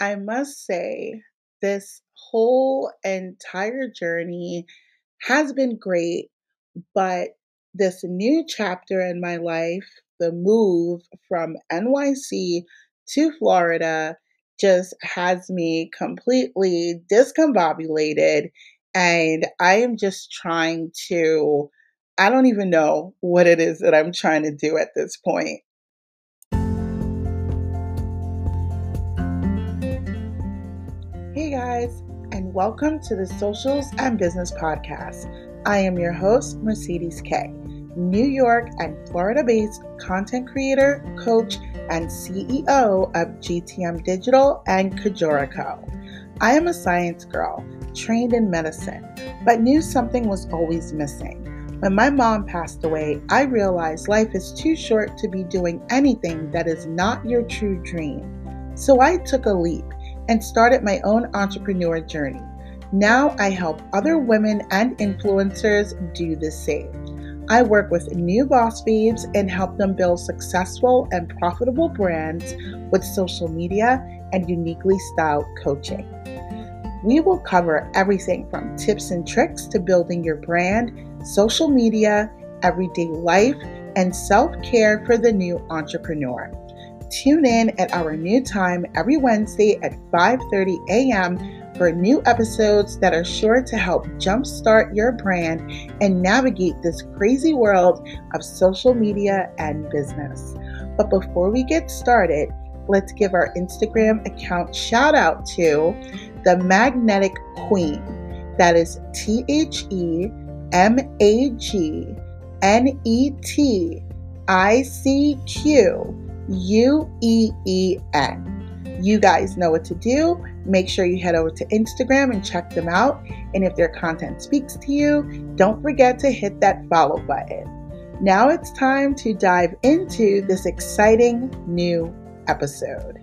I must say, this whole entire journey has been great, but this new chapter in my life, the move from NYC to Florida, just has me completely discombobulated. And I am just trying to, I don't even know what it is that I'm trying to do at this point. Guys, and welcome to the Socials and Business Podcast. I am your host, Mercedes K, New York and Florida based content creator, coach, and CEO of GTM Digital and Kajora Co. I am a science girl, trained in medicine, but knew something was always missing. When my mom passed away, I realized life is too short to be doing anything that is not your true dream. So I took a leap and started my own entrepreneur journey. Now I help other women and influencers do the same. I work with new boss babes and help them build successful and profitable brands with social media and uniquely styled coaching. We will cover everything from tips and tricks to building your brand, social media, everyday life, and self care for the new entrepreneur. Tune in at our new time every Wednesday at 5:30 a.m. for new episodes that are sure to help jumpstart your brand and navigate this crazy world of social media and business. But before we get started, let's give our Instagram account shout out to the Magnetic Queen. That is T H E M A G N E T I C Q U E E N. You guys know what to do. Make sure you head over to Instagram and check them out. And if their content speaks to you, don't forget to hit that follow button. Now it's time to dive into this exciting new episode.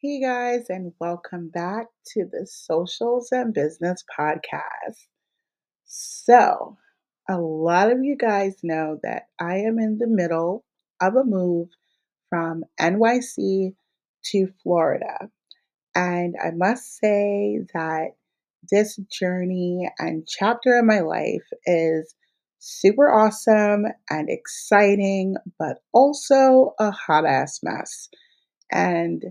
Hey guys, and welcome back to the Socials and Business Podcast. So, a lot of you guys know that I am in the middle of a move from NYC to Florida. And I must say that this journey and chapter in my life is super awesome and exciting, but also a hot ass mess. And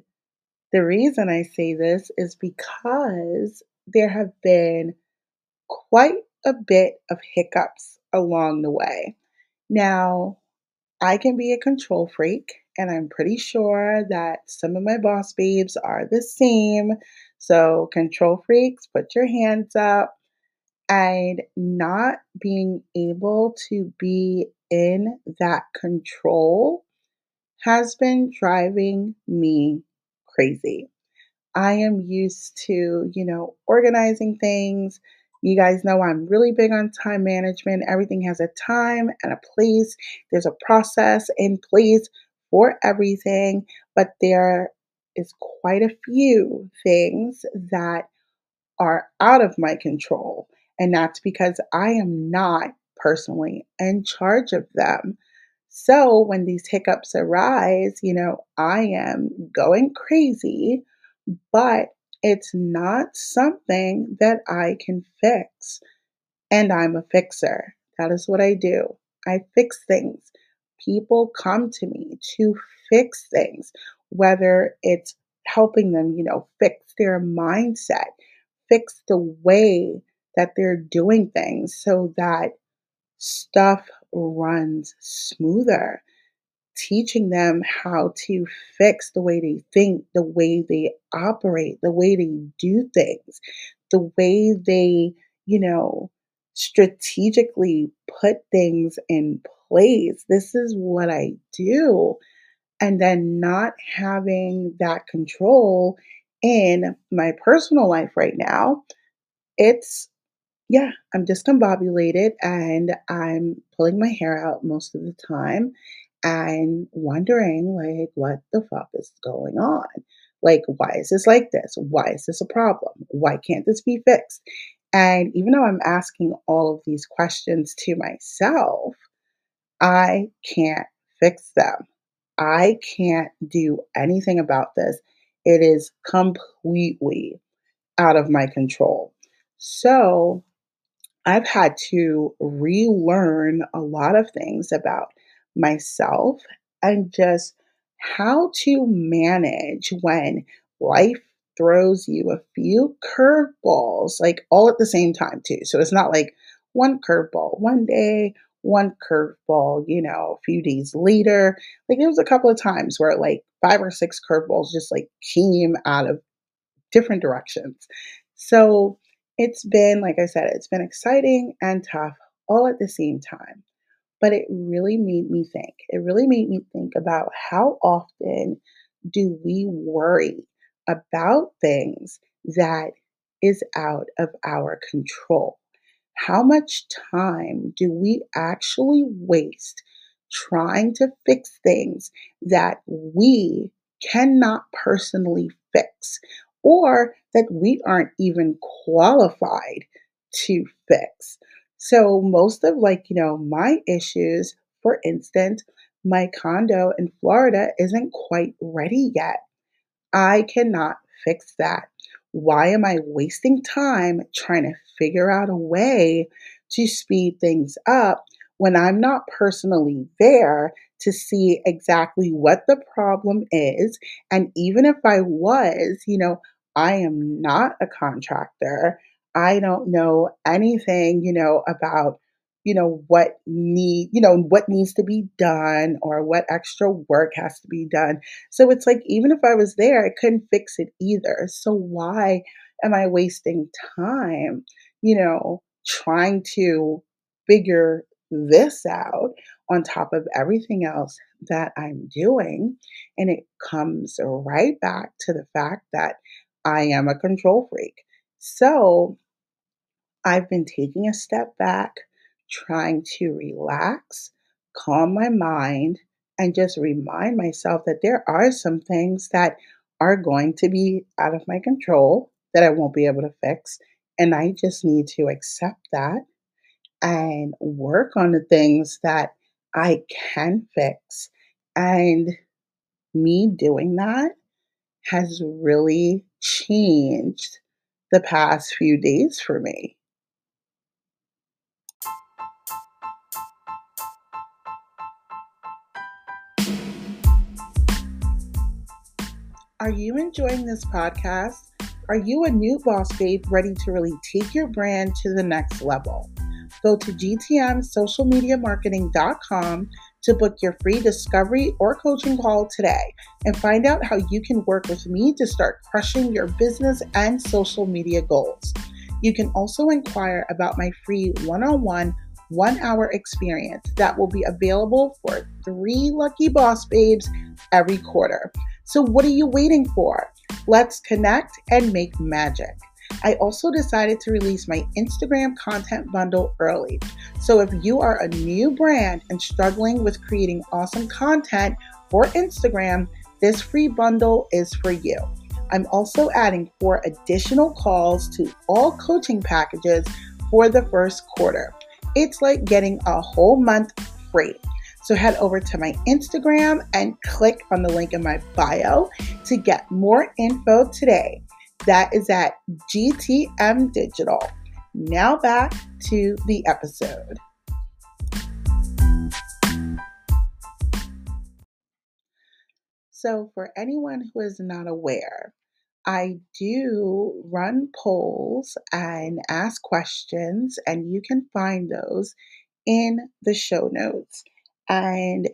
the reason I say this is because there have been quite a bit of hiccups along the way. Now, I can be a control freak, and I'm pretty sure that some of my boss babes are the same. So, control freaks, put your hands up. And not being able to be in that control has been driving me crazy. I am used to, you know, organizing things, you guys know I'm really big on time management. Everything has a time and a place, there's a process in place for everything, but there is quite a few things that are out of my control. And that's because I am not personally in charge of them. So when these hiccups arise, you know, I am going crazy, but it's not something that I can fix. And I'm a fixer. That is what I do. I fix things. People come to me to fix things, whether it's helping them, you know, fix their mindset, fix the way that they're doing things so that stuff runs smoother teaching them how to fix the way they think, the way they operate, the way they do things, the way they, you know, strategically put things in place. This is what I do. And then not having that control in my personal life right now, it's yeah, I'm discombobulated and I'm pulling my hair out most of the time and wondering like what the fuck is going on like why is this like this why is this a problem why can't this be fixed and even though i'm asking all of these questions to myself i can't fix them. I can't do anything about this. It is completely out of my control. So I've had to relearn a lot of things about myself and just how to manage when life throws you a few curveballs, like all at the same time, too. So it's not like one curveball one day, one curveball, you know, a few days later. Like there was a couple of times where like five or six curveballs just like came out of different directions. So it's been, like I said, it's been exciting and tough all at the same time. But it really made me think. It really made me think about how often do we worry about things that is out of our control? How much time do we actually waste trying to fix things that we cannot personally fix or that we aren't even qualified to fix? So, most of like, you know, my issues, for instance, my condo in Florida isn't quite ready yet. I cannot fix that. Why am I wasting time trying to figure out a way to speed things up when I'm not personally there to see exactly what the problem is? And even if I was, you know, I am not a contractor. I don't know anything, you know, about you know what need you know what needs to be done or what extra work has to be done. So it's like even if i was there i couldn't fix it either. So why am i wasting time you know trying to figure this out on top of everything else that i'm doing? And it comes right back to the fact that i am a control freak. So I've been taking a step back, trying to relax, calm my mind, and just remind myself that there are some things that are going to be out of my control that I won't be able to fix. And I just need to accept that and work on the things that I can fix. And me doing that has really changed the past few days for me. Are you enjoying this podcast? Are you a new boss babe ready to really take your brand to the next level? Go to gtmsocialmediamarketing.com to book your free discovery or coaching call today and find out how you can work with me to start crushing your business and social media goals. You can also inquire about my free one on one one hour experience that will be available for three lucky boss babes every quarter. So, what are you waiting for? Let's connect and make magic. I also decided to release my Instagram content bundle early. So, if you are a new brand and struggling with creating awesome content for Instagram, this free bundle is for you. I'm also adding four additional calls to all coaching packages for the first quarter. It's like getting a whole month free. So head over to my Instagram and click on the link in my bio to get more info today. That is at GTM Digital. Now back to the episode. So, for anyone who is not aware, I do run polls and ask questions, and you can find those in the show notes. And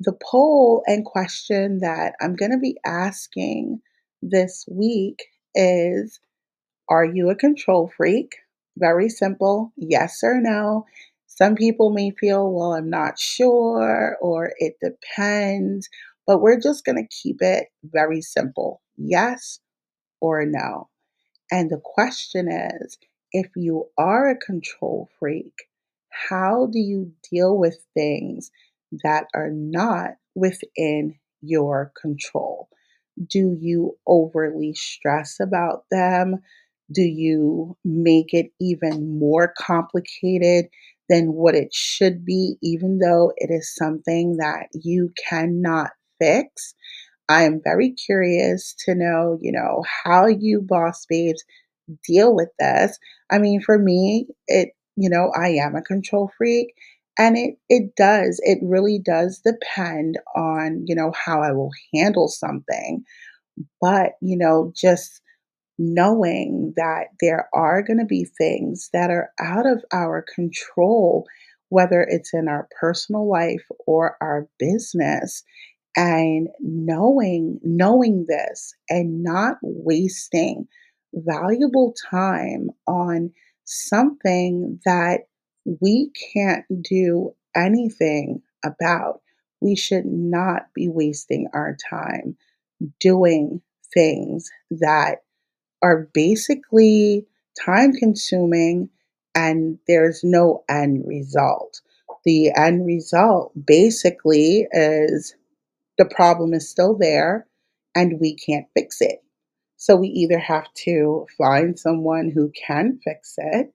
the poll and question that I'm going to be asking this week is Are you a control freak? Very simple yes or no. Some people may feel, well, I'm not sure, or it depends, but we're just going to keep it very simple yes or no. And the question is if you are a control freak, how do you deal with things that are not within your control? Do you overly stress about them? Do you make it even more complicated than what it should be, even though it is something that you cannot fix. I am very curious to know, you know, how you boss babes deal with this. I mean, for me, it, you know, I am a control freak and it it does it really does depend on, you know, how I will handle something. But, you know, just knowing that there are going to be things that are out of our control, whether it's in our personal life or our business. And knowing, knowing this and not wasting valuable time on something that we can't do anything about. We should not be wasting our time doing things that are basically time consuming and there's no end result. The end result basically is the problem is still there and we can't fix it. So we either have to find someone who can fix it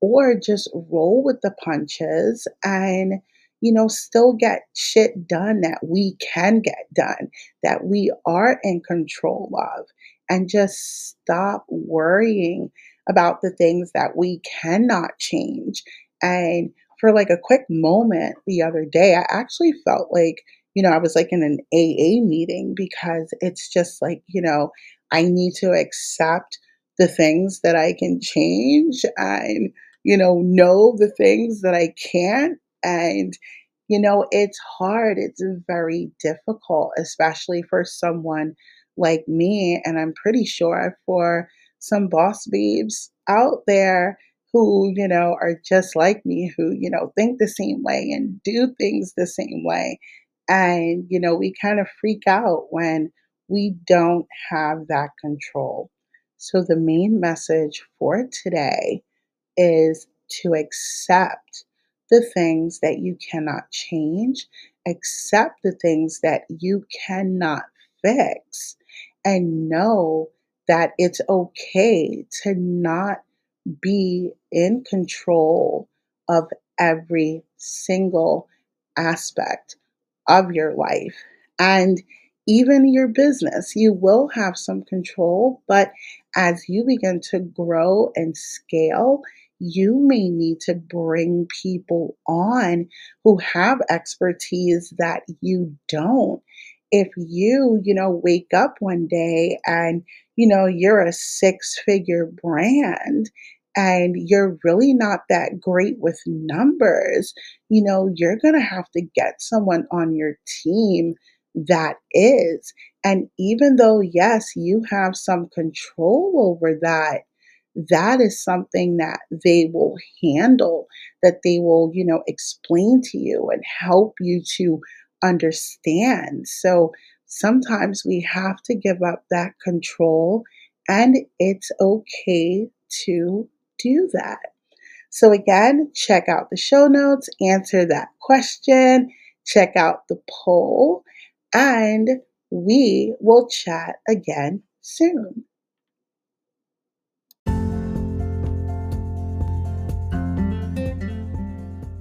or just roll with the punches and you know still get shit done that we can get done that we are in control of and just stop worrying about the things that we cannot change and for like a quick moment the other day i actually felt like you know i was like in an aa meeting because it's just like you know i need to accept the things that i can change and you know, know the things that I can't. And, you know, it's hard. It's very difficult, especially for someone like me. And I'm pretty sure for some boss babes out there who, you know, are just like me, who, you know, think the same way and do things the same way. And, you know, we kind of freak out when we don't have that control. So, the main message for today is to accept the things that you cannot change, accept the things that you cannot fix, and know that it's okay to not be in control of every single aspect of your life. And even your business, you will have some control, but as you begin to grow and scale, you may need to bring people on who have expertise that you don't. If you, you know, wake up one day and, you know, you're a six figure brand and you're really not that great with numbers, you know, you're going to have to get someone on your team that is. And even though, yes, you have some control over that, that is something that they will handle, that they will, you know, explain to you and help you to understand. So sometimes we have to give up that control, and it's okay to do that. So, again, check out the show notes, answer that question, check out the poll, and we will chat again soon.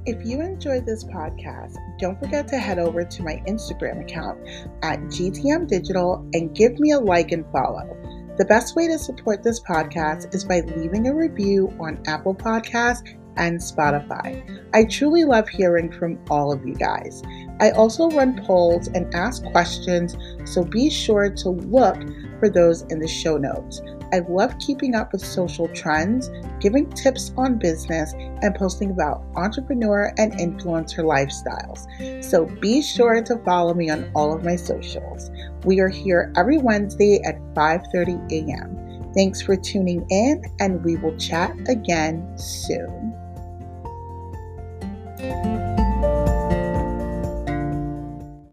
If you enjoyed this podcast, don't forget to head over to my Instagram account at GTM Digital and give me a like and follow. The best way to support this podcast is by leaving a review on Apple Podcasts and Spotify. I truly love hearing from all of you guys. I also run polls and ask questions, so be sure to look for those in the show notes. I love keeping up with social trends, giving tips on business, and posting about entrepreneur and influencer lifestyles. So be sure to follow me on all of my socials. We are here every Wednesday at 5:30 a.m. Thanks for tuning in, and we will chat again soon. Thank you.